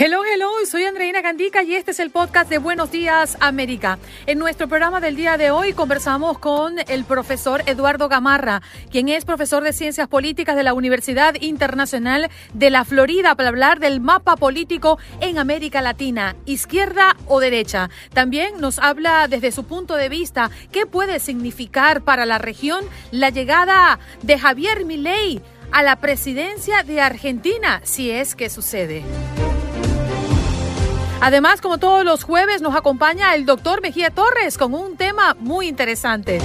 Hello, hello, soy Andreina Gandica y este es el podcast de Buenos Días América. En nuestro programa del día de hoy conversamos con el profesor Eduardo Gamarra, quien es profesor de Ciencias Políticas de la Universidad Internacional de la Florida para hablar del mapa político en América Latina, izquierda o derecha. También nos habla desde su punto de vista qué puede significar para la región la llegada de Javier Milei a la presidencia de Argentina, si es que sucede. Además, como todos los jueves, nos acompaña el doctor Mejía Torres con un tema muy interesante.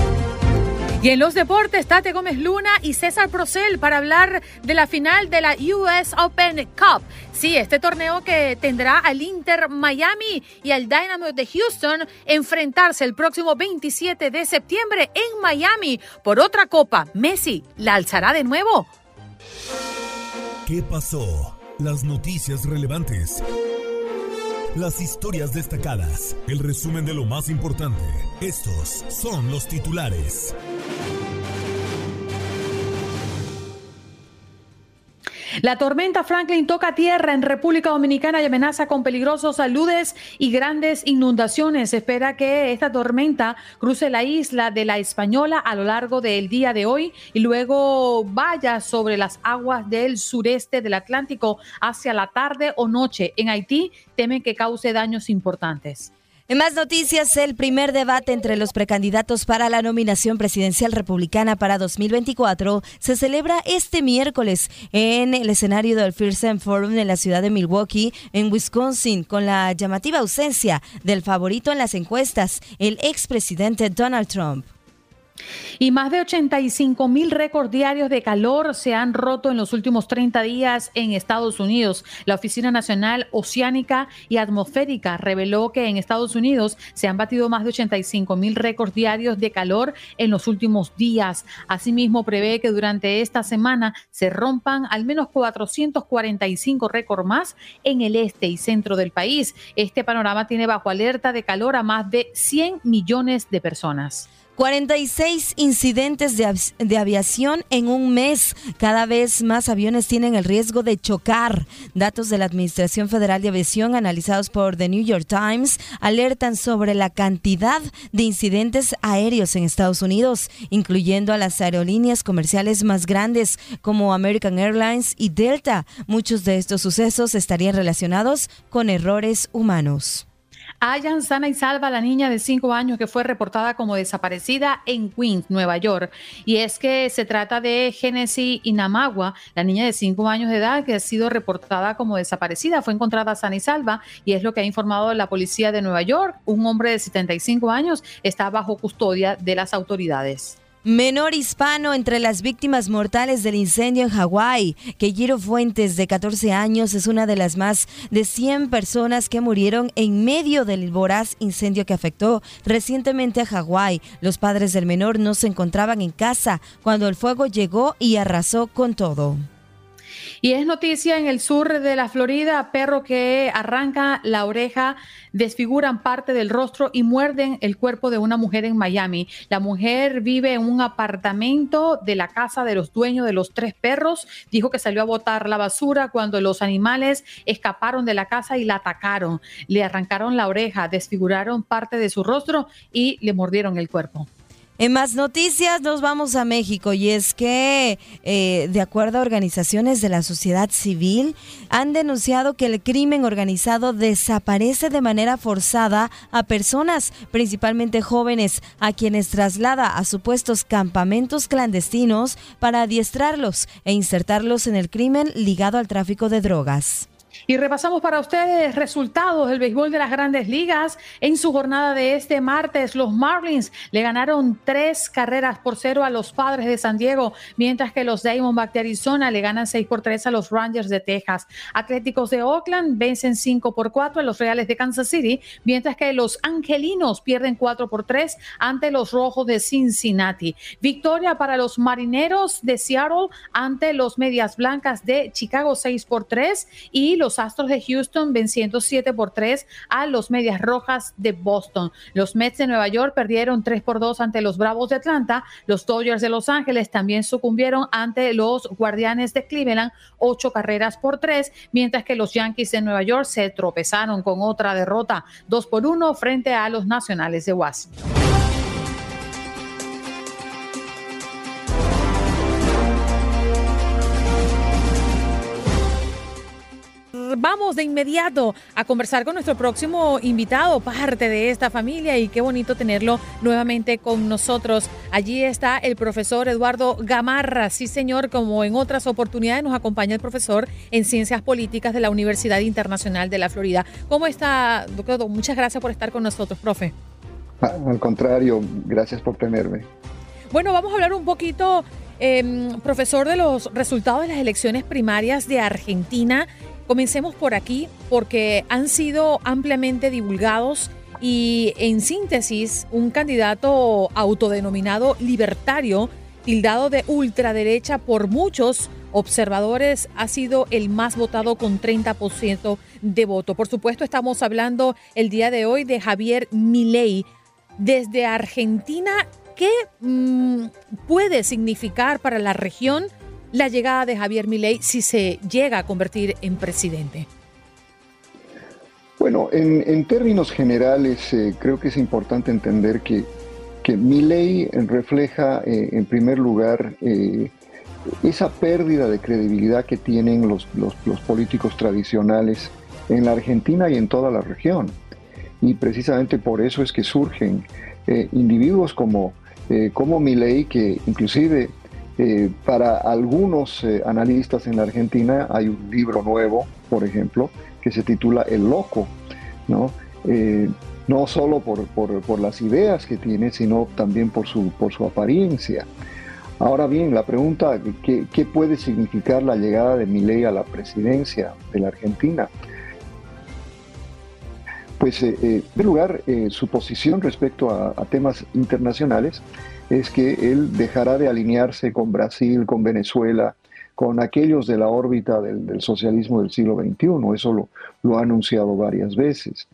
Y en los deportes, Tate Gómez Luna y César Procel para hablar de la final de la US Open Cup. Sí, este torneo que tendrá al Inter Miami y al Dynamo de Houston enfrentarse el próximo 27 de septiembre en Miami por otra copa. Messi, ¿la alzará de nuevo? ¿Qué pasó? Las noticias relevantes las historias destacadas, el resumen de lo más importante. Estos son los titulares. La tormenta Franklin toca tierra en República Dominicana y amenaza con peligrosos saludes y grandes inundaciones. Se espera que esta tormenta cruce la isla de la Española a lo largo del día de hoy y luego vaya sobre las aguas del sureste del Atlántico hacia la tarde o noche. En Haití temen que cause daños importantes. En más noticias, el primer debate entre los precandidatos para la nominación presidencial republicana para 2024 se celebra este miércoles en el escenario del First Forum en la ciudad de Milwaukee, en Wisconsin, con la llamativa ausencia del favorito en las encuestas, el expresidente Donald Trump. Y más de 85 mil récords diarios de calor se han roto en los últimos 30 días en Estados Unidos. La Oficina Nacional Oceánica y Atmosférica reveló que en Estados Unidos se han batido más de 85 mil récords diarios de calor en los últimos días. Asimismo, prevé que durante esta semana se rompan al menos 445 récords más en el este y centro del país. Este panorama tiene bajo alerta de calor a más de 100 millones de personas. 46 incidentes de, aviación en un mes. Cada vez más aviones tienen el riesgo de chocar. Datos de la Administración Federal de Aviación analizados por The New York Times alertan sobre la cantidad de incidentes aéreos en Estados Unidos, incluyendo a las aerolíneas comerciales más grandes como American Airlines y Delta. Muchos de estos sucesos estarían relacionados con errores humanos hayan sana y salva a la niña de 5 años que fue reportada como desaparecida en Queens, Nueva York. Y es que se trata de Genesis Inamagua, la niña de 5 años de edad que ha sido reportada como desaparecida. Fue encontrada sana y salva y es lo que ha informado la policía de Nueva York. Un hombre de 75 años está bajo custodia de las autoridades. Menor hispano entre las víctimas mortales del incendio en Hawái. Kejiro Fuentes, de 14 años, es una de las más de 100 personas que murieron en medio del voraz incendio que afectó recientemente a Hawái. Los padres del menor no se encontraban en casa cuando el fuego llegó y arrasó con todo. Y es noticia en el sur de la Florida, perro que arranca la oreja, desfiguran parte del rostro y muerden el cuerpo de una mujer en Miami. La mujer vive en un apartamento de la casa de los dueños de los tres perros. Dijo que salió a botar la basura cuando los animales escaparon de la casa y la atacaron. Le arrancaron la oreja, desfiguraron parte de su rostro y le mordieron el cuerpo. En más noticias nos vamos a México y es que, eh, de acuerdo a organizaciones de la sociedad civil, han denunciado que el crimen organizado desaparece de manera forzada a personas, principalmente jóvenes, a quienes traslada a supuestos campamentos clandestinos para adiestrarlos e insertarlos en el crimen ligado al tráfico de drogas. Y repasamos para ustedes resultados del béisbol de las grandes ligas. En su jornada de este martes, los Marlins le ganaron tres carreras por cero a los padres de San Diego, mientras que los Diamondbacks de Arizona le ganan seis por tres a los Rangers de Texas. Atléticos de Oakland vencen cinco por cuatro a los Reales de Kansas City, mientras que los Angelinos pierden cuatro por tres ante los Rojos de Cincinnati. Victoria para los Marineros de Seattle ante los Medias Blancas de Chicago seis por tres y Astros de Houston venciendo 7 por 3 a los Medias Rojas de Boston. Los Mets de Nueva York perdieron 3 por 2 ante los Bravos de Atlanta. Los Dodgers de Los Ángeles también sucumbieron ante los Guardianes de Cleveland, 8 carreras por 3, mientras que los Yankees de Nueva York se tropezaron con otra derrota 2 por 1 frente a los Nacionales de Washington. Vamos de inmediato a conversar con nuestro próximo invitado, parte de esta familia, y qué bonito tenerlo nuevamente con nosotros. Allí está el profesor Eduardo Gamarra. Sí, señor, como en otras oportunidades nos acompaña el profesor en Ciencias Políticas de la Universidad Internacional de la Florida. ¿Cómo está, doctor? Muchas gracias por estar con nosotros, profe. Ah, al contrario, gracias por tenerme. Bueno, vamos a hablar un poquito, em, profesor, de los resultados de las elecciones primarias de Argentina Comencemos por aquí porque han sido ampliamente divulgados y en síntesis un candidato autodenominado libertario, tildado de ultraderecha por muchos observadores, ha sido el más votado con 30% de voto. Por supuesto, estamos hablando el día de hoy de Javier Milei. Desde Argentina, ¿qué mm, puede significar para la región la llegada de Javier Milei si se llega a convertir en presidente? Bueno, en, términos generales, eh, creo que es importante entender que, que refleja, eh, en primer lugar, eh, esa pérdida de credibilidad que tienen los, los, políticos tradicionales en la Argentina y en toda la región. Y precisamente por eso es que surgen individuos como, como que inclusive eh, para algunos eh, analistas en la Argentina hay un libro nuevo, por ejemplo, que se titula El Loco, ¿no? Eh, no solo por, las ideas que tiene, sino también por su, por su apariencia. Ahora bien, la pregunta, ¿qué, ¿qué, puede significar la llegada de Milei a la presidencia de la Argentina? Pues, en primer lugar, su posición respecto a temas internacionales es que él dejará de alinearse con Brasil, con Venezuela, con aquellos de la órbita del, socialismo del siglo XXI. Eso lo, ha anunciado varias veces.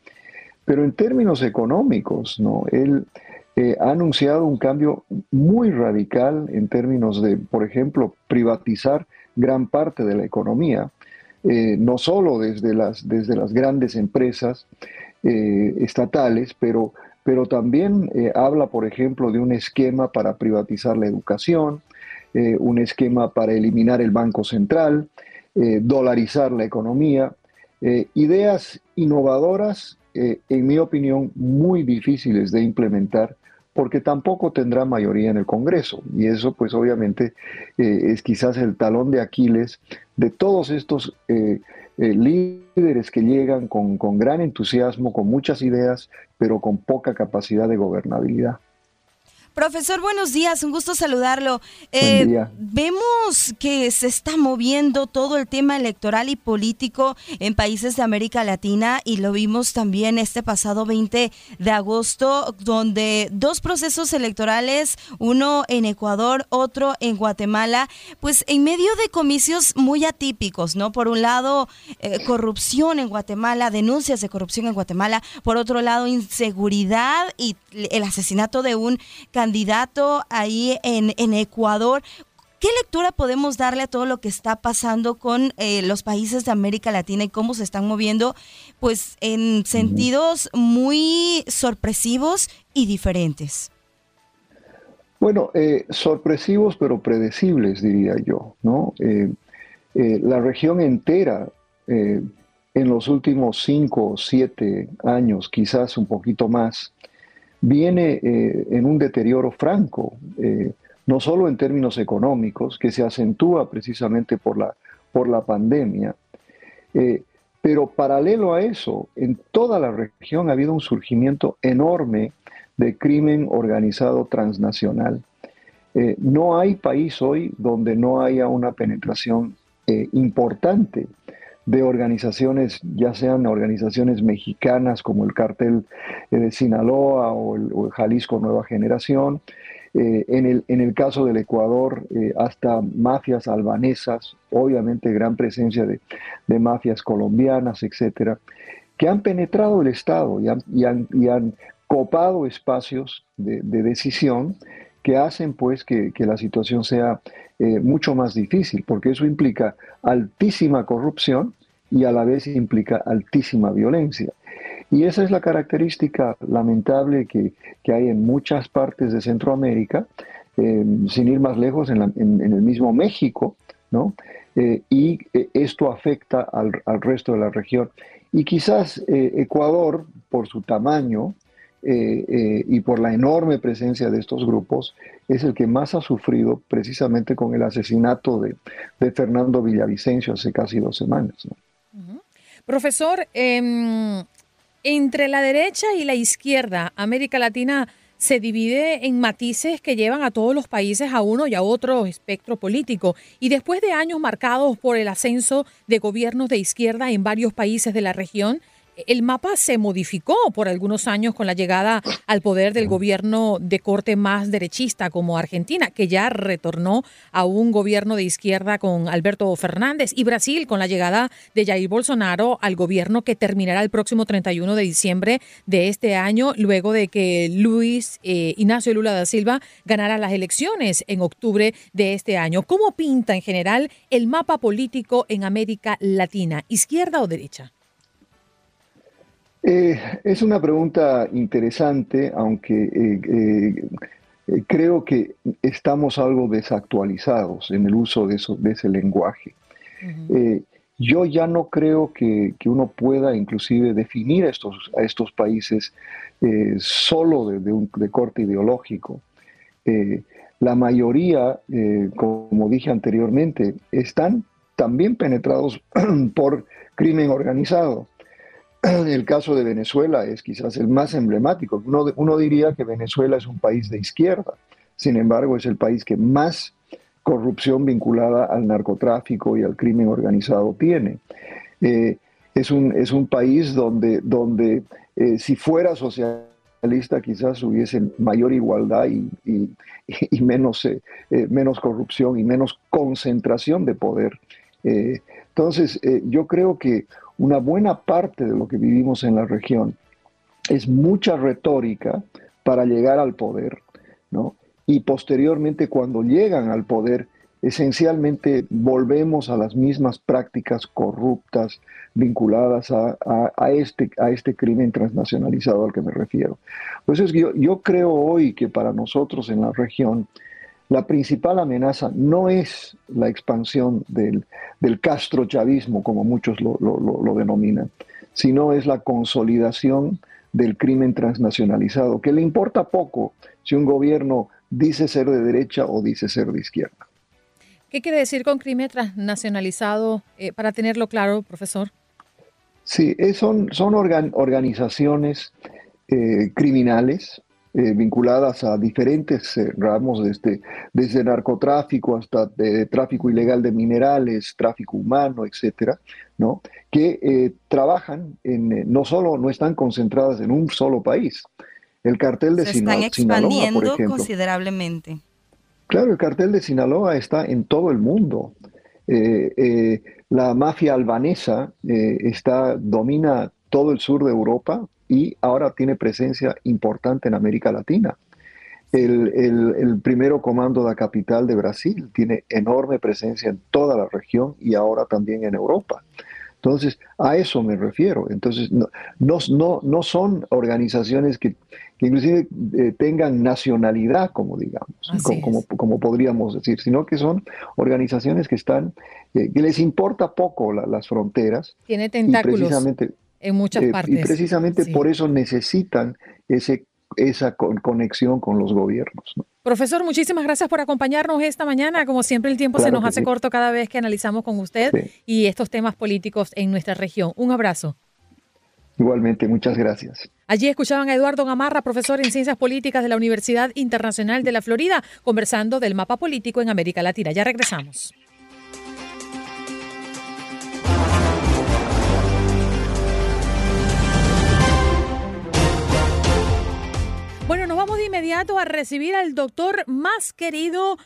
Pero en términos económicos, ¿no? él eh, ha anunciado un cambio muy radical en términos de, por ejemplo, privatizar gran parte de la economía, eh, no solo desde las, desde las grandes empresas eh, estatales, pero pero también eh, habla, por ejemplo, de un esquema para privatizar la educación, eh, un esquema para eliminar el Banco Central, eh, dolarizar la economía, ideas innovadoras, en mi opinión, muy difíciles de implementar porque tampoco tendrá mayoría en el Congreso. Y eso, pues obviamente, es quizás el talón de Aquiles de todos estos líderes que llegan con, con gran entusiasmo, con muchas ideas, pero con poca capacidad de gobernabilidad. Profesor, buenos días, un gusto saludarlo. Eh, vemos que se está moviendo todo el tema electoral y político en países de América Latina y lo vimos también este pasado 20 de agosto, donde dos procesos electorales, uno en Ecuador, otro en Guatemala, pues en medio de comicios muy atípicos, ¿no? Por un lado, eh, corrupción en Guatemala, denuncias de corrupción en Guatemala, por otro lado, inseguridad y el asesinato de un candidato ahí en, en Ecuador. ¿Qué lectura podemos darle a todo lo que está pasando con eh, los países de América Latina y cómo se están moviendo, pues en sentidos muy sorpresivos y diferentes? Bueno, eh, sorpresivos pero predecibles, diría yo. ¿no? Eh, la región entera, en los últimos cinco o siete años, quizás un poquito más, viene en un deterioro franco, no solo en términos económicos, que se acentúa precisamente por la, por la pandemia, pero paralelo a eso, en toda la región ha habido un surgimiento enorme de crimen organizado transnacional. Eh, no hay país hoy donde no haya una penetración eh, importante de organizaciones, ya sean organizaciones mexicanas como el cartel eh, de Sinaloa o el, Jalisco Nueva Generación, en, el, en, el, caso del Ecuador, hasta mafias albanesas, obviamente gran presencia de, de mafias colombianas, etcétera, que han penetrado el Estado y han, y han, copado espacios de, decisión que hacen pues que, la situación sea eh, mucho más difícil, porque eso implica altísima corrupción y a la vez implica altísima violencia. Y esa es la característica lamentable que, hay en muchas partes de Centroamérica, eh, sin ir más lejos, en, el mismo México, ¿no? Eh, y esto afecta al, al, resto de la región. Y quizás Ecuador, por su tamaño, eh, eh, y por la enorme presencia de estos grupos, es el que más ha sufrido precisamente con el asesinato de, Fernando Villavicencio hace casi dos semanas. Profesor, em, entre la derecha y la izquierda, América Latina se divide en matices que llevan a todos los países a uno y a otro espectro político. Y después de años marcados por el ascenso de gobiernos de izquierda en varios países de la región, el mapa se modificó por algunos años con la llegada al poder del gobierno de corte más derechista como Argentina, que ya retornó a un gobierno de izquierda con Alberto Fernández, y Brasil con la llegada de Jair Bolsonaro al gobierno que terminará el próximo 31 de diciembre de este año, luego de que Luis eh, Ignacio Lula da Silva ganara las elecciones en octubre de este año. ¿Cómo pinta en general el mapa político en América Latina, izquierda o derecha? Eh, es una pregunta interesante, aunque eh, eh, creo que estamos algo desactualizados en el uso de, ese lenguaje. yo ya no creo que, uno pueda inclusive definir a estos, a estos países solo de, de, corte ideológico. la mayoría, como dije anteriormente, están también penetrados por crimen organizado. el caso de Venezuela es quizás el más emblemático. Uno, diría que Venezuela es un país de izquierda, sin embargo es el país que más corrupción vinculada al narcotráfico y al crimen organizado tiene. Eh, es, un, es un país donde, donde eh, si fuera socialista quizás hubiese mayor igualdad y, menos, eh, menos corrupción y menos concentración de poder. entonces, yo creo que una buena parte de lo que vivimos en la región es mucha retórica para llegar al poder, ¿no? Y posteriormente cuando llegan al poder, esencialmente volvemos a las mismas prácticas corruptas vinculadas a, este, a este crimen transnacionalizado al que me refiero. Pues es que yo, yo creo hoy que para nosotros en la región, la principal amenaza no es la expansión del, del castrochavismo, como muchos lo, denominan, sino es la consolidación del crimen transnacionalizado, que le importa poco si un gobierno dice ser de derecha o dice ser de izquierda. ¿Qué quiere decir con crimen transnacionalizado, eh, para tenerlo claro, profesor? Sí, son, son organizaciones eh, criminales eh, vinculadas a diferentes eh, ramos, desde, desde narcotráfico hasta de, tráfico ilegal de minerales, tráfico humano, etcétera, ¿no? que eh, trabajan en, no solo, no están concentradas en un solo país. El cartel de Se están expandiendo considerablemente. Claro, el cartel de Sinaloa está en todo el mundo. la mafia albanesa está, domina todo el sur de Europa, y ahora tiene presencia importante en América Latina. El, primero comando de la capital de Brasil tiene enorme presencia en toda la región y ahora también en Europa. Entonces, a eso me refiero. Entonces, no, no, no, son organizaciones que, inclusive eh, tengan nacionalidad, como digamos, como, como, podríamos decir, sino que son organizaciones que están, eh, que les importa poco las fronteras. Tiene tentáculos. precisamente, en muchas eh, partes. Y precisamente por eso necesitan ese esa conexión con los gobiernos. Profesor, muchísimas gracias por acompañarnos esta mañana. Como siempre, el tiempo se nos hace corto cada vez que analizamos con usted y estos temas políticos en nuestra región. Un abrazo. Igualmente, muchas gracias. Allí escuchaban a Eduardo Gamarra, profesor en Ciencias Políticas de la Universidad Internacional de la Florida, conversando del mapa político en América Latina. Ya regresamos. Bueno, nos vamos de inmediato a recibir al doctor más querido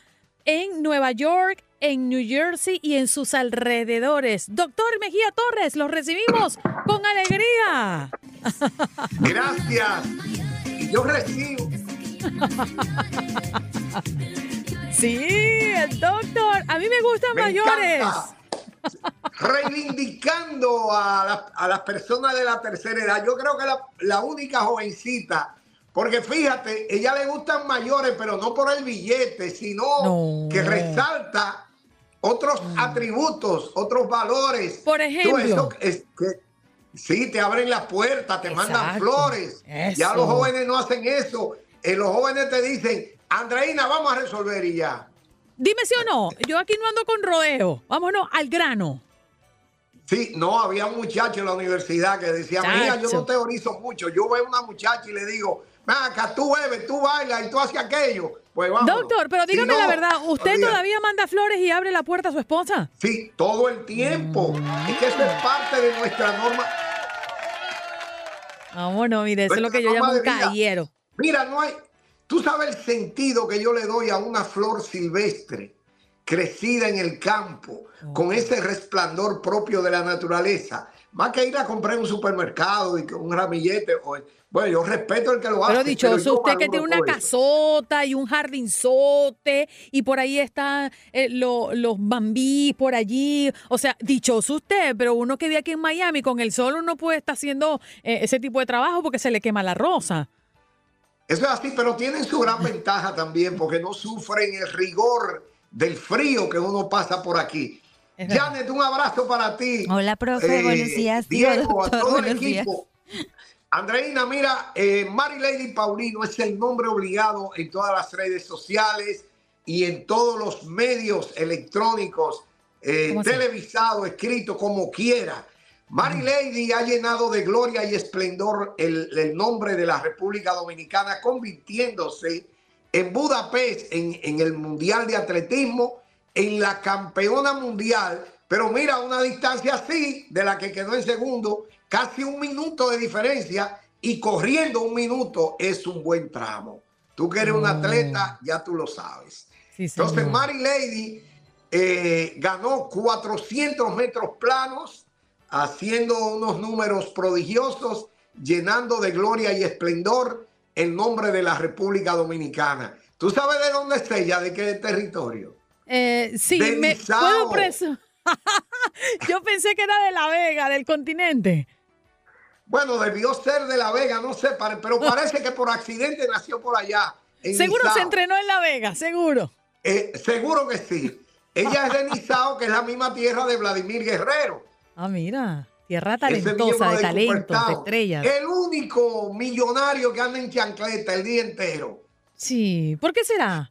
en Nueva York, en New Jersey y en sus alrededores. Doctor Mejía Torres, los recibimos con alegría. Gracias. Y yo recibo. Sí, el doctor. A mí me gustan mayores. Reivindicando a, las personas de la tercera edad. Yo creo que la, la única jovencita porque fíjate, ella le gustan mayores, pero no por el billete, sino que resalta otros atributos, otros valores. Por ejemplo. es que, sí, te abren la puerta, te mandan flores. Ya los jóvenes no hacen eso. Eh, los jóvenes te dicen, Andreina, vamos a resolver y ya. Dime si o no, yo aquí no ando con rodeo. Vámonos al grano. Sí, no, había un muchacho en la universidad que decía, mira, yo no teorizo mucho. Yo veo a una muchacha y le digo, acá tú bebes, tú bailas y tú haces aquello. Pues. Doctor, pero dígame la verdad, ¿usted todavía. manda flores y abre la puerta a su esposa? Sí, todo el tiempo. Mm. Es que eso es parte de nuestra norma. Vámonos, mire, eso es lo que yo llamo un caballero. Mira, no hay. Tú sabes el sentido que yo le doy a una flor silvestre crecida en el campo, con ese resplandor propio de la naturaleza. Más que ir a comprar en un supermercado y un ramillete. Bueno, yo respeto el que lo hace. Pero dichoso usted que tiene una casota y un jardinzote y por ahí están eh, los bambí por allí. O sea, dichoso usted, pero uno que vive aquí en Miami con el sol uno puede estar haciendo eh, ese tipo de trabajo porque se le quema la rosa. Eso es así, pero tienen su gran ventaja también porque no sufren el rigor del frío que uno pasa por aquí. Janet, un abrazo para ti. Hola, profe, buenos eh, días. Diego, a todo el equipo. Andreina, mira, eh, Mary Lady Paulino es el nombre obligado en todas las redes sociales y en todos los medios electrónicos, eh, televisado, escrito, como quiera. Mary Lady ha llenado de gloria y esplendor el, nombre de la República Dominicana, convirtiéndose en Budapest, en, en el Mundial de Atletismo, en la campeona mundial, pero mira, una distancia así, de la que quedó en segundo, casi un minuto de diferencia y corriendo un minuto es un buen tramo. Tú que eres un atleta, ya tú lo sabes. Entonces, Mary Lady eh, ganó 400 metros planos, haciendo unos números prodigiosos, llenando de gloria y esplendor el nombre de la República Dominicana. ¿Tú sabes de dónde es ella? ¿De qué territorio? Eh, sí, me puedo preso. Yo pensé que era de La Vega, del continente. Bueno, debió ser de La Vega, no sé, pero parece que por accidente nació por allá. seguro se entrenó en La Vega, seguro. Eh, seguro que sí. Ella es de Nizao, que es la misma tierra de Vladimir Guerrero. Ah, mira, tierra talentosa, de, talentos, de estrellas. El único millonario que anda en chancleta el día entero. Sí, ¿por qué será?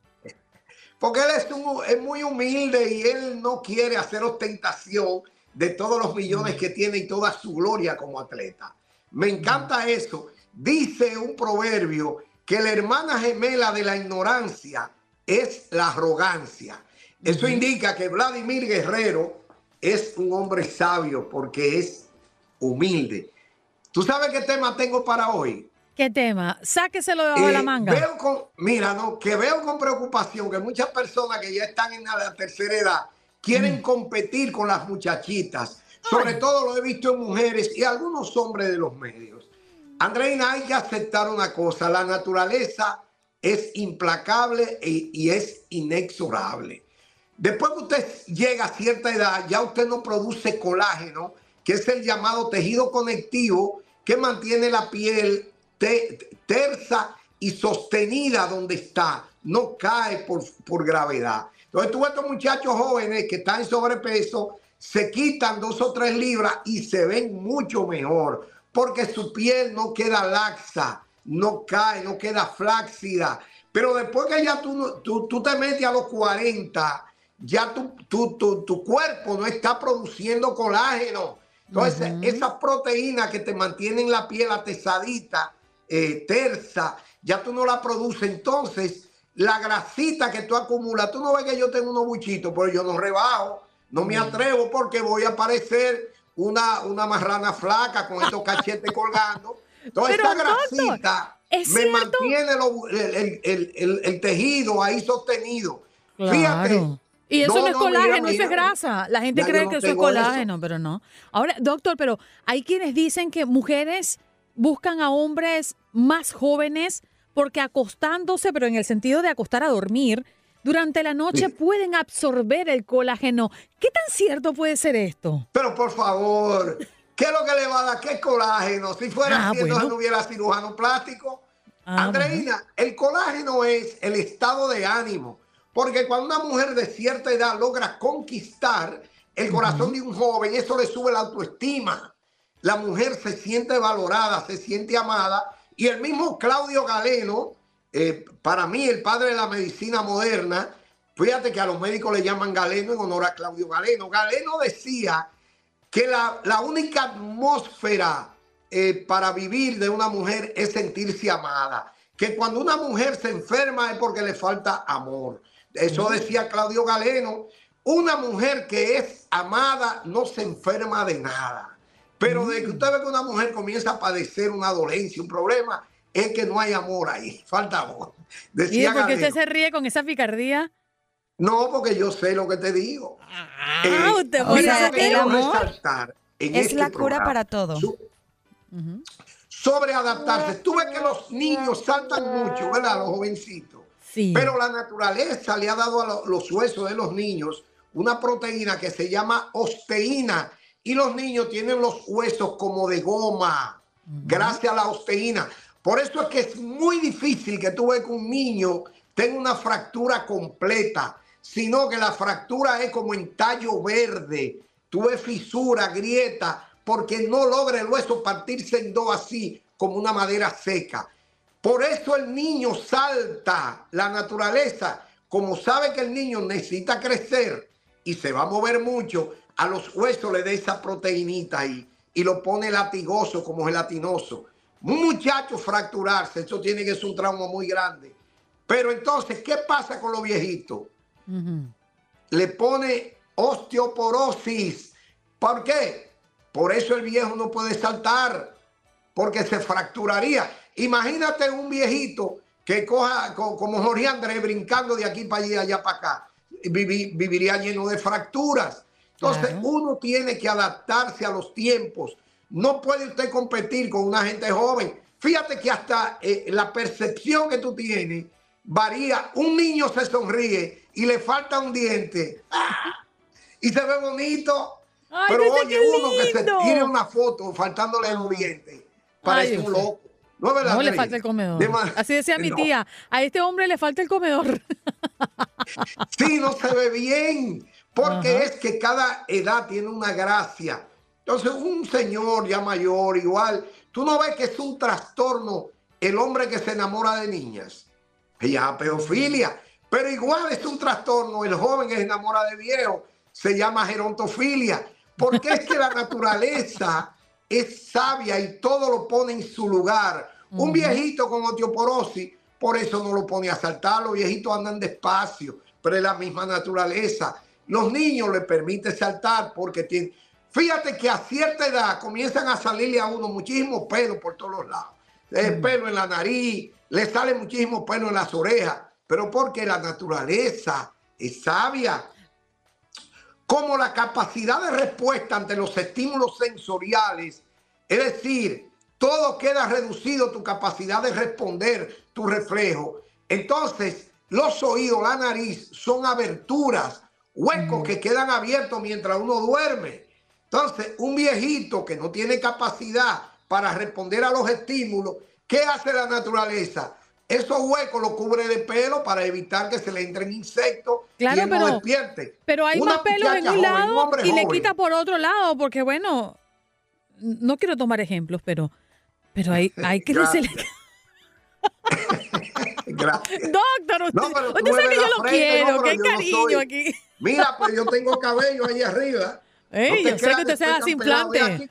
Porque él es, es muy humilde y él no quiere hacer ostentación de todos los millones mm. que tiene y toda su gloria como atleta. Me encanta eso. Dice un proverbio que la hermana gemela de la ignorancia es la arrogancia. Eso indica que Vladimir Guerrero es un hombre sabio porque es humilde. ¿Tú sabes qué tema tengo para hoy? ¿Qué tema? Sáqueselo de la eh, manga. Veo con, mira, no, que veo con preocupación que muchas personas que ya están en la tercera edad quieren competir con las muchachitas sobre todo lo he visto en mujeres y algunos hombres de los medios. Andreina, hay que aceptar una cosa, la naturaleza es implacable e, y es inexorable. Después que usted llega a cierta edad, ya usted no produce colágeno que es el llamado tejido conectivo que mantiene la piel tersa y sostenida donde está, no cae por, por gravedad. Entonces tú ves estos muchachos jóvenes que están en sobrepeso, se quitan dos o tres libras y se ven mucho mejor, porque su piel no queda laxa, no cae, no queda flácida. Pero después que ya tú, tú, te metes a los 40, ya tu, tu, tu, cuerpo no está produciendo colágeno. Entonces, esas proteínas que te mantienen la piel atesadita, eh, tersa, ya tú no la produces. Entonces, la grasita que tú acumulas, tú no ves que yo tengo unos buchitos, pero yo no rebajo, no me atrevo porque voy a parecer una, una marrana flaca con estos cachetes colgando. Entonces, esta grasita me mantiene el, tejido ahí sostenido. Fíjate. Y eso no, es colágeno, eso es grasa. La gente cree que eso es colágeno, pero no. Ahora, doctor, pero hay quienes dicen que mujeres buscan a hombres más jóvenes porque acostándose, pero en el sentido de acostar a dormir, durante la noche pueden absorber el colágeno. ¿Qué tan cierto puede ser esto? Pero por favor, ¿qué es lo que le va a dar? ¿Qué colágeno? Si fuera ah, así, no hubiera cirujano plástico. Ah, Andreina, el colágeno es el estado de ánimo. Porque cuando una mujer de cierta edad logra conquistar el corazón de un joven, eso le sube la autoestima. La mujer se siente valorada, se siente amada y el mismo Claudio Galeno, eh, para mí el padre de la medicina moderna, fíjate que a los médicos le llaman Galeno en honor a Claudio Galeno. Galeno decía que la, única atmósfera eh, para vivir de una mujer es sentirse amada. Que cuando una mujer se enferma es porque le falta amor. Eso decía Claudio Galeno. Una mujer que es amada no se enferma de nada. Pero de que usted ve que una mujer comienza a padecer una dolencia, un problema, es que no hay amor ahí, falta amor. ¿Y por qué usted se ríe con esa picardía? No, porque yo sé lo que te digo. Ah, eh, usted o sea, el amor es este la cura para todo. Sobre adaptarse. Tú ves que los niños saltan mucho, ¿verdad? Los jovencitos. Sí. Pero la naturaleza le ha dado a los huesos de los niños una proteína que se llama osteína y los niños tienen los huesos como de goma, gracias a la osteína. Por eso es que es muy difícil que tú veas que un niño tenga una fractura completa, sino que la fractura es como en tallo verde. Tú ves fisura, grieta, porque no logra el hueso partirse en dos así, como una madera seca. Por eso el niño salta la naturaleza, como sabe que el niño necesita crecer y se va a mover mucho, a los huesos le dé esa proteinita ahí y lo pone latigoso como gelatinoso. Un muchacho fracturarse, eso tiene que ser un trauma muy grande. Pero entonces, ¿qué pasa con los viejitos? Le pone osteoporosis. ¿Por qué? Por eso el viejo no puede saltar, porque se fracturaría. Imagínate un viejito que coja como Jorge Andrés brincando de aquí para allá, allá para acá. viviría lleno de fracturas. Entonces, uno tiene que adaptarse a los tiempos. No puede usted competir con una gente joven. Fíjate que hasta eh, la percepción que tú tienes varía. Un niño se sonríe y le falta un diente y se ve bonito. pero oye, uno que se tire una foto faltándole un diente, parece un loco. No, no le falta el comedor. Así decía mi tía, a este hombre le falta el comedor. sí, no se ve bien porque es que cada edad tiene una gracia. Entonces, un señor ya mayor, igual, tú no ves que es un trastorno el hombre que se enamora de niñas. Ella pedofilia. Pero igual es un trastorno el joven que se enamora de viejo. Se llama gerontofilia. Porque es que la naturaleza es sabia y todo lo pone en su lugar. Un viejito con osteoporosis, por eso no lo pone a saltar. Los viejitos andan despacio, pero es la misma naturaleza. Los niños le permite saltar porque tienen... Fíjate que a cierta edad comienzan a salirle a uno muchísimos pelos por todos los lados. El pelo en la nariz, le sale muchísimo pelo en las orejas, pero porque la naturaleza es sabia. Como la capacidad de respuesta ante los estímulos sensoriales, es decir, todo queda reducido, tu capacidad de responder, tu reflejo. Entonces, los oídos, la nariz son aberturas huecos que quedan abiertos mientras uno duerme. Entonces, un viejito que no tiene capacidad para responder a los estímulos, ¿qué hace la naturaleza? Esos huecos los cubre de pelo para evitar que se le entren insectos claro, y pero, no despierte. Pero hay más pelos en un lado y le quita por otro lado, porque bueno, no quiero tomar ejemplos, pero, pero hay, hay que. Gracias. Doctor, usted, usted sabe que yo lo quiero, qué cariño aquí. Mira, pues yo tengo cabello ahí arriba. Ey, yo sé que usted se hace implante.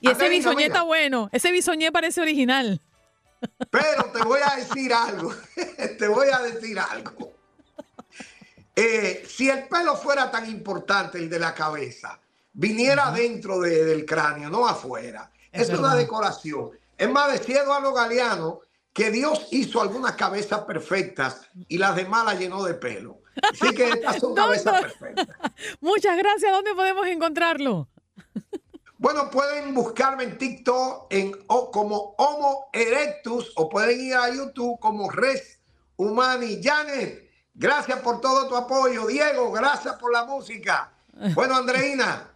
Y ese bisoñé está bueno. Ese bisoñé parece original. Pero te voy a decir algo. te voy a decir algo. Eh, si el pelo fuera tan importante, el de la cabeza, viniera dentro del cráneo, no afuera. Es, una decoración. Es más, decía Eduardo Galeano que Dios hizo algunas cabezas perfectas y las demás las llenó de pelo. Así que estas son cabezas perfectas. Muchas gracias. ¿Dónde podemos encontrarlo? Bueno, pueden buscarme en TikTok en, como Homo Erectus o pueden ir a YouTube como Res Humani. Janet, gracias por todo tu apoyo. Diego, gracias por la música. Bueno, Andreina,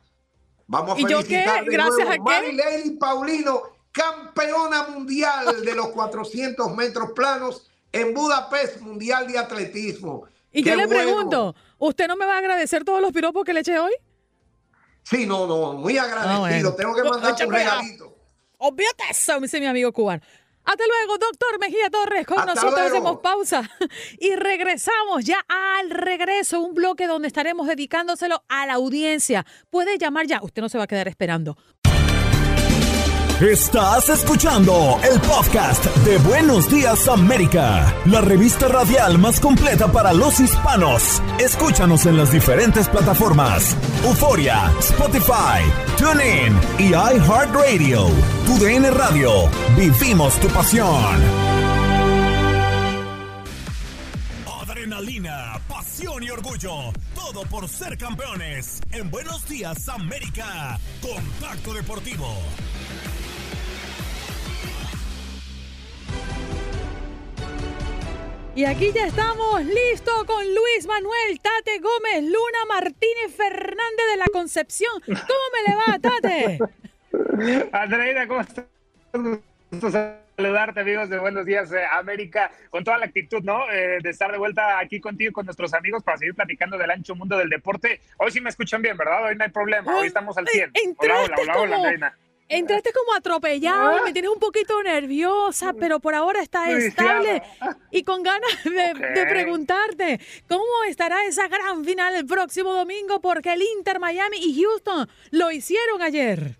vamos a felicitar de gracias nuevo. a Lady Paulino, campeona mundial de los 400 metros planos en Budapest, Mundial de Atletismo. Y yo le pregunto, ¿usted no me va a agradecer todos los piropos que le eché hoy? Sí, no, no, muy agradecido. Tengo que mandar un regalito. Olvídate eso, dice mi amigo cubano. Hasta luego, doctor Mejía Torres. Con nosotros hacemos pausa y regresamos ya al regreso, un bloque donde estaremos dedicándoselo a la audiencia. Puede llamar ya, usted no se va a quedar esperando. Estás escuchando el podcast de Buenos Días América, la revista radial más completa para los hispanos. Escúchanos en las diferentes plataformas: Euforia, Spotify, TuneIn y iHeartRadio. Tu DN Radio. Vivimos tu pasión. Adrenalina, pasión y orgullo. Todo por ser campeones. En Buenos Días América. Contacto Deportivo. Y aquí ya estamos listos con Luis Manuel Tate Gómez, Luna Martínez Fernández de la Concepción. ¿Cómo me le va, Tate? Andreina, ¿cómo estás? Saludarte, amigos de Buenos Días eh, América, con toda la actitud, ¿no? Eh, de estar de vuelta aquí contigo, con nuestros amigos, para seguir platicando del ancho mundo del deporte. Hoy sí me escuchan bien, ¿verdad? Hoy no hay problema, hoy estamos al 100. Hola, hola, hola, hola, Andreina. Entraste como atropellado, ah. me tienes un poquito nerviosa, pero por ahora está estable y con ganas de, preguntarte cómo estará esa gran final el próximo domingo, porque el Inter Miami y Houston lo hicieron ayer.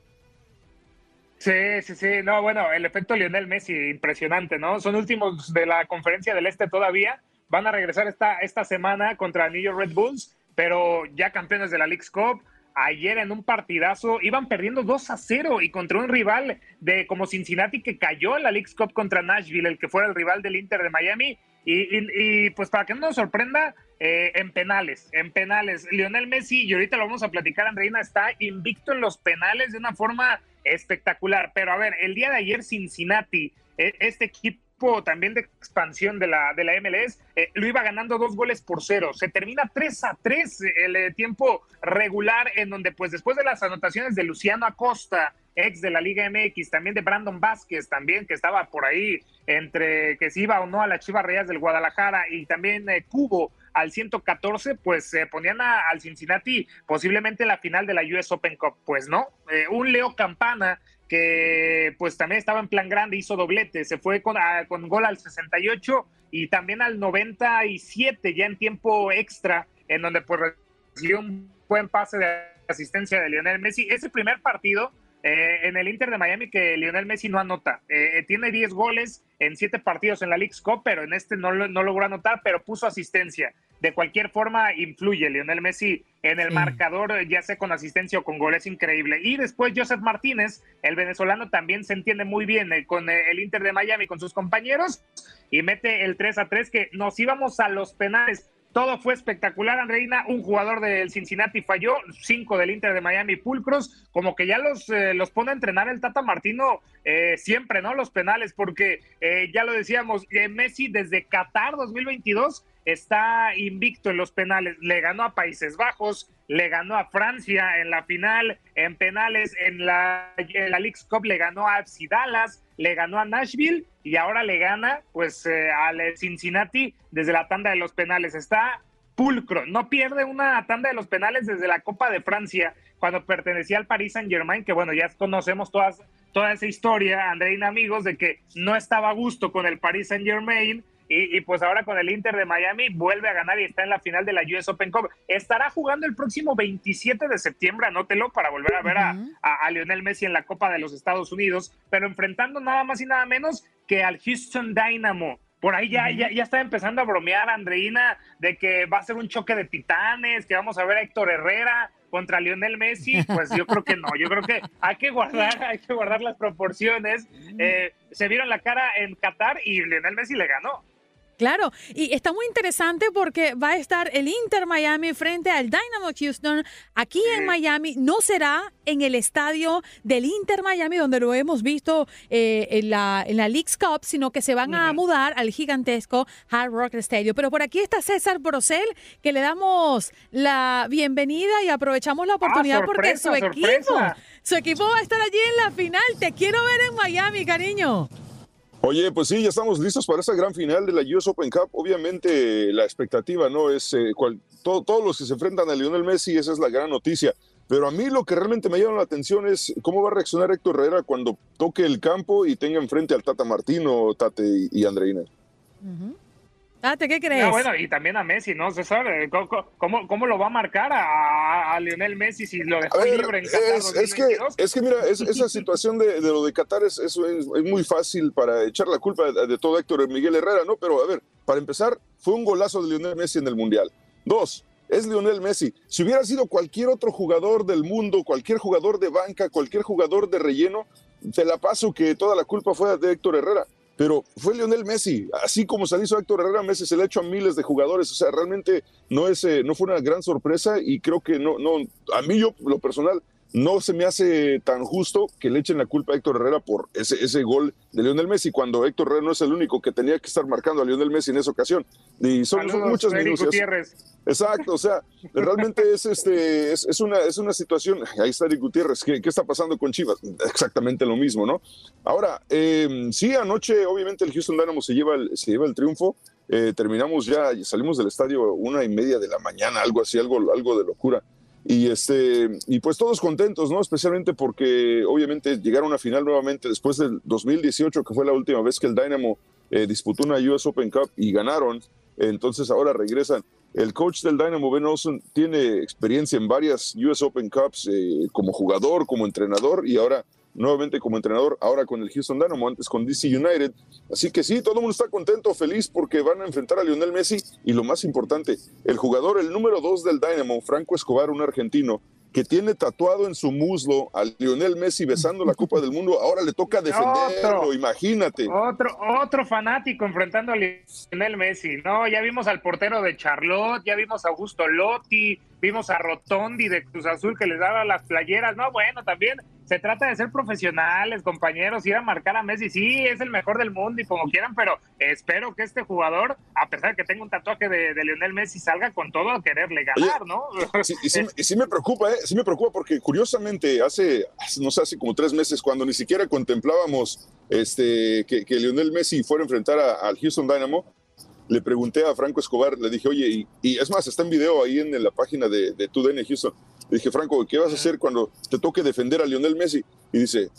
Sí, sí, sí. No, bueno, el efecto Lionel Messi, impresionante, ¿no? Son últimos de la conferencia del Este todavía. Van a regresar esta, esta semana contra New York Red Bulls, pero ya campeones de la League's Cup ayer en un partidazo iban perdiendo 2 a 0 y contra un rival de como Cincinnati que cayó en la League Cup contra Nashville, el que fuera el rival del Inter de Miami. Y, pues para que no nos sorprenda, eh, en penales, en penales. Lionel Messi, y ahorita lo vamos a platicar, Andreina, está invicto en los penales de una forma espectacular. Pero a ver, el día de ayer Cincinnati, e, este equipo también de expansión de la, de la MLS, eh, lo iba ganando dos goles por cero. Se termina 3 a 3 el eh, tiempo regular, en donde pues después de las anotaciones de Luciano Acosta, ex de la Liga MX, también de Brandon Vázquez, también que estaba por ahí entre que se iba o no a las Chivas Reyes del Guadalajara y también eh, Cubo al 114, pues se ponían al Cincinnati posiblemente la final de la US Open Cup. Pues no, un Leo Campana que pues también estaba en plan grande, hizo doblete, se fue con, con gol al 68 y también al 97 ya en tiempo extra, en donde pues recibió un buen pase de asistencia de Lionel Messi. Ese primer partido eh, en el Inter de Miami que Lionel Messi no anota. Eh, tiene 10 goles en 7 partidos en la League Cup, pero en este no, no logró anotar, pero puso asistencia. De cualquier forma, influye Lionel Messi en el marcador, ya sea con asistencia o con goles, increíble. Y después Joseph Martínez, el venezolano, también se entiende muy bien eh, con el Inter de Miami, con sus compañeros, y mete el 3 a 3 que nos íbamos a los penales todo fue espectacular, Andreina. Un jugador del Cincinnati falló, cinco del Inter de Miami pulcros. Como que ya los, eh, los pone a entrenar el Tata Martino eh, siempre, ¿no? Los penales, porque eh, ya lo decíamos, Messi desde Qatar 2022 está invicto en los penales. Le ganó a Países Bajos, le ganó a Francia en la final, en penales, en la, en la League's Cup le ganó a FC Dallas, le ganó a Nashville y ahora le gana pues eh, al Cincinnati desde la tanda de los penales. Está pulcro, no pierde una tanda de los penales desde la Copa de Francia cuando pertenecía al Paris Saint Germain, que bueno, ya conocemos todas, toda esa historia, Andreina amigos, de que no estaba a gusto con el Paris Saint Germain y, pues ahora con el Inter de Miami vuelve a ganar y está en la final de la US Open Cup. Estará jugando el próximo 27 de septiembre, anótelo, para volver a ver a, a, Lionel Messi en la Copa de los Estados Unidos, pero enfrentando nada más y nada menos que al Houston Dynamo. Por ahí ya, ya, ya, está empezando a bromear Andreina de que va a ser un choque de titanes, que vamos a ver a Héctor Herrera contra Lionel Messi. Pues yo creo que no, yo creo que hay que guardar, hay que guardar las proporciones. Eh, se vieron la cara en Qatar y Lionel Messi le ganó. Claro, y está muy interesante porque va a estar el Inter Miami frente al Dynamo Houston aquí en Miami. No será en el estadio del Inter Miami donde lo hemos visto eh, en, la, en la League's Cup, sino que se van a mudar al gigantesco Hard Rock Stadium. Pero por aquí está César Brosel, que le damos la bienvenida y aprovechamos la oportunidad ah, porque su equipo, su equipo va a estar allí en la final. Te quiero ver en Miami, cariño. Oye, pues sí, ya estamos listos para esa gran final de la US Open Cup. Obviamente la expectativa no es eh, todos los que se enfrentan a Lionel Messi, esa es la gran noticia. Pero a mí lo que realmente me llama la atención es cómo va a reaccionar Héctor Herrera cuando toque el campo y tenga enfrente al Tata Martino, Tate y, Andreina. Date, ¿qué crees? bueno, y también a Messi, ¿no? César, eh, ¿cómo, cómo, lo va a marcar a, Lionel Messi si lo dejó libre en Qatar es, que, es que, mira, esa situación de, lo de Qatar es, es, muy fácil para echar la culpa de, todo Héctor Miguel Herrera, ¿no? Pero a ver, para empezar, fue un golazo de Lionel Messi en el Mundial. Dos, es Lionel Messi. Si hubiera sido cualquier otro jugador del mundo, cualquier jugador de banca, cualquier jugador de relleno, te la paso que toda la culpa fue de Héctor Herrera pero fue Lionel Messi, así como se hizo Héctor Herrera, Messi se le ha hecho a miles de jugadores, o sea, realmente no, es, eh, no fue una gran sorpresa y creo que no, no, a mí yo, lo personal, no se me hace tan justo que le echen la culpa a Héctor Herrera por ese, ese gol de Lionel Messi, cuando Héctor Herrera no es el único que tenía que estar marcando a Lionel Messi en esa ocasión. Y son, muchas minucias. Exacto, o sea, realmente es, este, es, una, es una situación, ahí está Eric Gutiérrez, ¿qué, está pasando con Chivas? Exactamente lo mismo, ¿no? Ahora, eh, sí, anoche obviamente el Houston Dynamo se lleva el, se lleva el triunfo, eh, terminamos ya, salimos del estadio una y media de la mañana, algo así, algo, algo de locura. Y, este, y pues todos contentos, ¿no? Especialmente porque obviamente llegaron a final nuevamente después del 2018, que fue la última vez que el Dynamo eh, disputó una US Open Cup y ganaron. Entonces ahora regresan. El coach del Dynamo, Ben Olsen, tiene experiencia en varias US Open Cups eh, como jugador, como entrenador y ahora nuevamente como entrenador, ahora con el Houston Dynamo, antes con DC United. Así que sí, todo el mundo está contento, feliz porque van a enfrentar a Lionel Messi y lo más importante, el jugador, el número dos del Dynamo, Franco Escobar, un argentino, que tiene tatuado en su muslo a Lionel Messi besando la Copa del Mundo, ahora le toca defenderlo, imagínate. Otro, otro fanático enfrentando a Lionel Messi, ¿no? Ya vimos al portero de Charlotte, ya vimos a Augusto Lotti, vimos a Rotondi de Cruz Azul que les daba las playeras, no, bueno, también se trata de ser profesionales, compañeros, ir a marcar a Messi, sí, es el mejor del mundo y como quieran, pero espero que este jugador, a pesar de que tenga un tatuaje de, Lionel Messi, salga con todo a quererle ganar, ¿no? Sí, y, sí, me preocupa, ¿eh? Sí me preocupa porque curiosamente hace, no sé, hace como tres meses, cuando ni siquiera contemplábamos este, que, Lionel Messi fuera a enfrentar al Houston Dynamo, le pregunté a Franco Escobar, le dije, oye, y, es más, está en video ahí en, la página de, de TUDN Houston. Le dije, Franco, ¿qué vas a hacer cuando te toque defender a Lionel Messi? Y dice,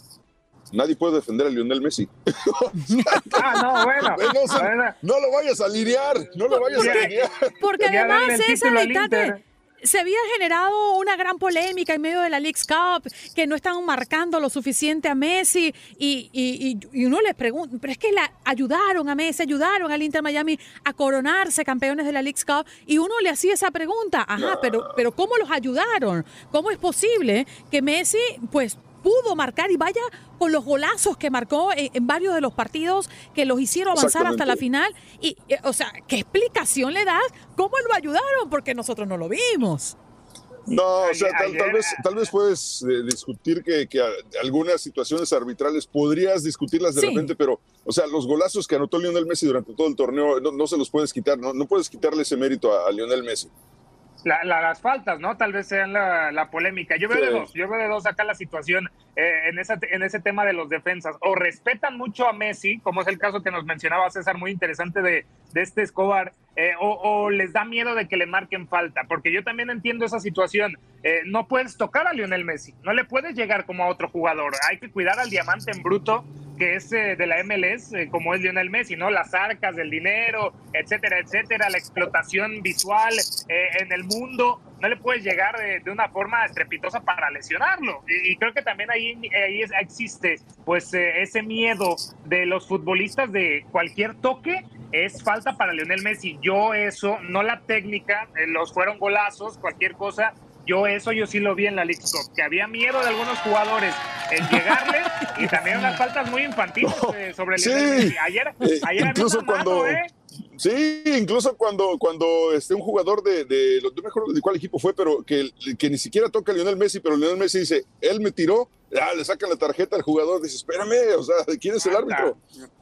nadie puede defender a Lionel Messi. ah, no, bueno. No, lo vayas a lidiar, no lo vayas a lidiar. Porque además esa mitad se había generado una gran polémica en medio de la League's Cup, que no estaban marcando lo suficiente a Messi, y, y, uno les pregunta, pero es que la ayudaron a Messi, ayudaron al Inter Miami a coronarse campeones de la League's Cup, y uno le hacía esa pregunta, ajá, pero, pero ¿cómo los ayudaron? ¿Cómo es posible que Messi, pues, pudo marcar y vaya con los golazos que marcó en, varios de los partidos que los hicieron avanzar hasta la final. Y, eh, o sea, ¿qué explicación le das? ¿Cómo lo ayudaron? Porque nosotros no lo vimos. No, o sea, tal, vez, tal vez puedes eh, discutir que, algunas situaciones arbitrales podrías discutirlas de repente, pero, o sea, los golazos que anotó Lionel Messi durante todo el torneo no, se los puedes quitar, no, no puedes quitarle ese mérito a Lionel Messi las faltas, ¿no? Tal vez sean la, polémica. Yo veo de dos, yo veo de dos acá la situación eh, en, esa, en ese tema de los defensas. O respetan mucho a Messi, como es el caso que nos mencionaba César, muy interesante de, de este Escobar, eh, o, les da miedo de que le marquen falta, porque yo también entiendo esa situación. Eh, no puedes tocar a Lionel Messi, no le puedes llegar como a otro jugador. Hay que cuidar al diamante en bruto que es de la MLS, como es Lionel Messi, ¿no? Las arcas del dinero, etcétera, etcétera, la explotación visual en el mundo no le puedes llegar de, una forma estrepitosa para lesionarlo. Y, creo que también ahí, ahí existe pues eh, ese miedo de los futbolistas de cualquier toque es falta para Lionel Messi. Yo eso, no la técnica, eh, los fueron golazos, cualquier cosa. Yo eso yo sí lo vi en la League que había miedo de algunos jugadores en llegarle y también unas faltas muy infantiles eh, sobre Lionel Messi. Ayer, ayer incluso cuando... Sí, incluso cuando, cuando este, un jugador de, de, no me acuerdo de cuál equipo fue, pero que, que ni siquiera toca a Lionel Messi, pero Lionel Messi dice, él me tiró, ya le sacan la tarjeta al jugador, dice, espérame, o sea, ¿quién es el árbitro?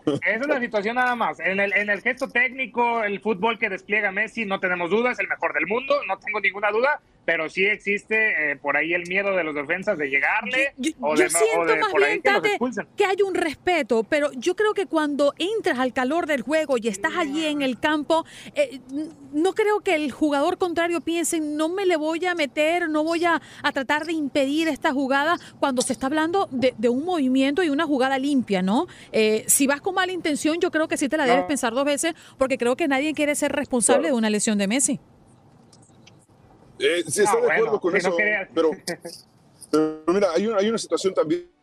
Esa es la situación nada más. En el, en el gesto técnico, el fútbol que despliega Messi, no tenemos dudas, es el mejor del mundo, no tengo ninguna duda, pero sí existe eh, por ahí el miedo de los defensas de llegarle yo, o de, siento más bien, que, hay un respeto, pero yo creo que cuando entras al calor del juego y estás allí en el campo, eh, no creo que el jugador contrario piense, no me le voy a meter, no voy a, a tratar de impedir esta jugada cuando se está hablando de, un movimiento y una jugada limpia, ¿no? Eh, si vas con mala intención, yo creo que sí te la debes pensar dos veces, porque creo que nadie quiere ser responsable de una lesión de Messi. Eh, sí, estoy de acuerdo con eso, pero, mira, hay una, hay una situación también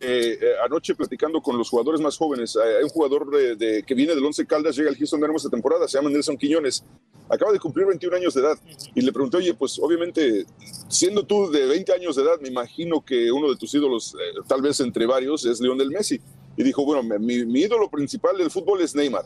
eh, eh, anoche platicando con los jugadores más jóvenes, hay un jugador de, que viene del Once Caldas, llega al Houston Dynamo esta temporada, se llama Nelson Quiñones, acaba de cumplir 21 años de edad y le pregunté, oye, pues obviamente, siendo tú de 20 años de edad, me imagino que uno de tus ídolos, eh, tal vez entre varios, es Lionel Messi. Y dijo, bueno, mi, mi ídolo principal del fútbol es Neymar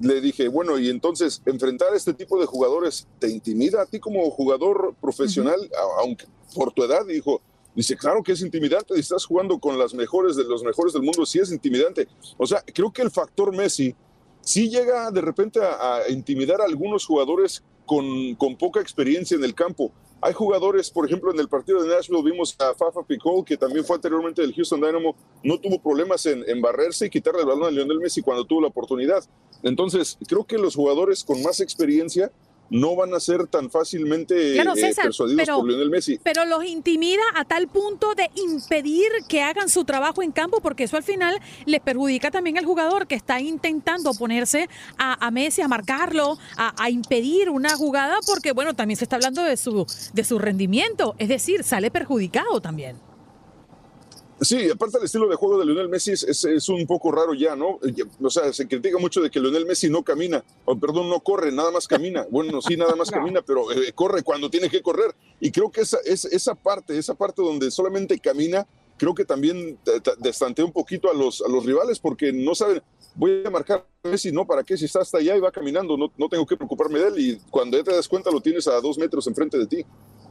le dije, bueno, y entonces enfrentar a este tipo de jugadores, ¿te intimida a ti como jugador profesional, aunque por tu edad? dijo, Dice, claro que es intimidante, estás jugando con las mejores de los mejores del mundo, sí es intimidante. O sea, creo que el factor Messi sí llega de repente a, intimidar a algunos jugadores con, con, poca experiencia en el campo. Hay jugadores, por ejemplo, en el partido de Nashville vimos a Fafa Picol, que también fue anteriormente del Houston Dynamo, no tuvo problemas en, en barrerse y quitarle el balón a Lionel Messi cuando tuvo la oportunidad. Entonces, creo que los jugadores con más experiencia no van a ser tan fácilmente eh, persuadidos por Lionel Messi. Pero los intimida a tal punto de impedir que hagan su trabajo en campo, porque eso al final les perjudica también al jugador que está intentando ponerse a, Messi, a marcarlo, a, a, impedir una jugada, porque bueno, también se está hablando de su, de su rendimiento, es decir, sale perjudicado también. Sí, aparte el estilo de juego de Lionel Messi es, un poco raro ya, ¿no? O sea, se critica mucho de que Lionel Messi no camina, o perdón, no corre, nada más camina. Bueno, sí, nada más camina, pero eh, corre cuando tiene que correr. Y creo que esa, esa parte, esa parte donde solamente camina, creo que también destantea un poquito a los, a los rivales porque no saben, voy a marcar a Messi, no, ¿para qué? Si está hasta allá y va caminando, no, no tengo que preocuparme de él y cuando ya te das cuenta lo tienes a dos metros enfrente de ti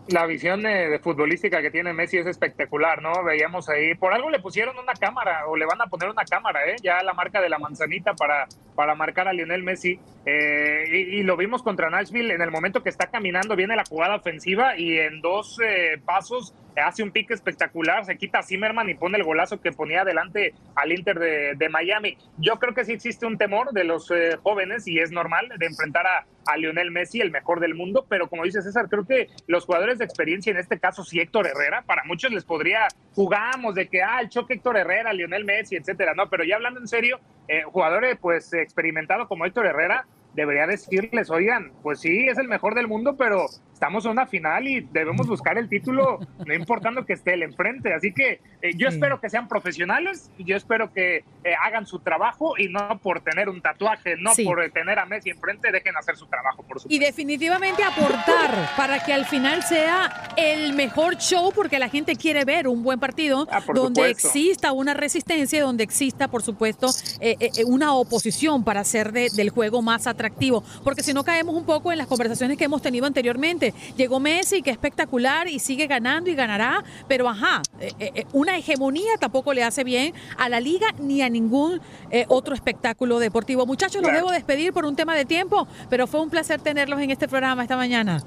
la visión de, futbolística que tiene Messi es espectacular, ¿no? Veíamos ahí, por algo le pusieron una cámara o le van a poner una cámara, ¿eh? Ya la marca de la manzanita para, para marcar a Lionel Messi. Eh, y, lo vimos contra Nashville en el momento que está caminando, viene la jugada ofensiva y en dos eh, pasos hace un pique espectacular, se quita Zimmerman y pone el golazo que ponía adelante al Inter de, Miami. Yo creo que sí existe un temor de los eh, jóvenes y es normal de enfrentar a, a, Lionel Messi, el mejor del mundo, pero como dice César, creo que los jugadores de experiencia, en este caso sí Héctor Herrera, para muchos les podría, jugamos de que, ah, el choque Héctor Herrera, Lionel Messi, etcétera, no, pero ya hablando en serio, eh, jugadores pues experimentados como Héctor Herrera, debería decirles, oigan, pues sí, es el mejor del mundo, pero estamos en una final y debemos buscar el título, no importando que esté el enfrente. Así que eh, yo espero que sean profesionales, yo espero que eh, hagan su trabajo y no por tener un tatuaje, no por tener a Messi enfrente, dejen hacer su trabajo, por supuesto. Y definitivamente aportar para que al final sea el mejor show, porque la gente quiere ver un buen partido Ah, donde supuesto. exista una resistencia, donde exista, por supuesto, eh, eh, una oposición para hacer de- del juego más atractivo. Porque si no caemos un poco en las conversaciones que hemos tenido anteriormente. Llegó Messi, que espectacular, y sigue ganando y ganará, pero ajá, eh, eh, eh, una hegemonía tampoco le hace bien a la liga ni a ningún eh, otro espectáculo deportivo. Muchachos, los debo despedir por un tema de tiempo, pero fue un placer tenerlos en este programa esta mañana.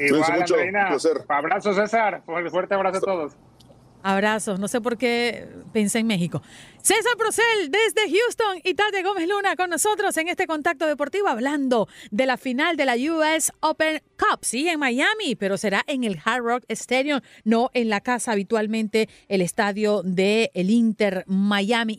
Igual, mucho, Andreina. un placer. Abrazo, César. Un fuerte abrazo a todos. Abrazos, no sé por qué pensé en México. César Procel desde Houston y Tati Gómez Luna con nosotros en este contacto deportivo hablando de la final de la US Open Cup. Sí, en Miami, pero será en el Hard Rock Stadium, no en la casa habitualmente, el estadio de el Inter Miami.